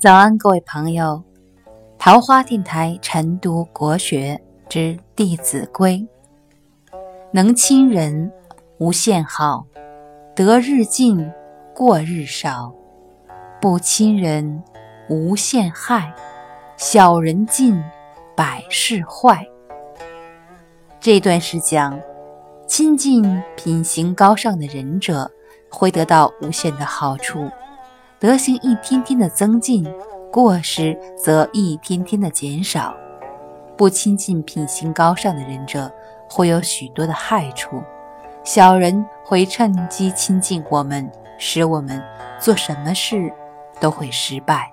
早安，各位朋友！桃花电台晨读国学之《弟子规》：能亲人，无限好；得日进，过日少；不亲人，无限害；小人尽，百事坏。这段是讲，亲近品行高尚的仁者，会得到无限的好处。德行一天天的增进，过失则一天天的减少。不亲近品行高尚的仁者，会有许多的害处。小人会趁机亲近我们，使我们做什么事都会失败。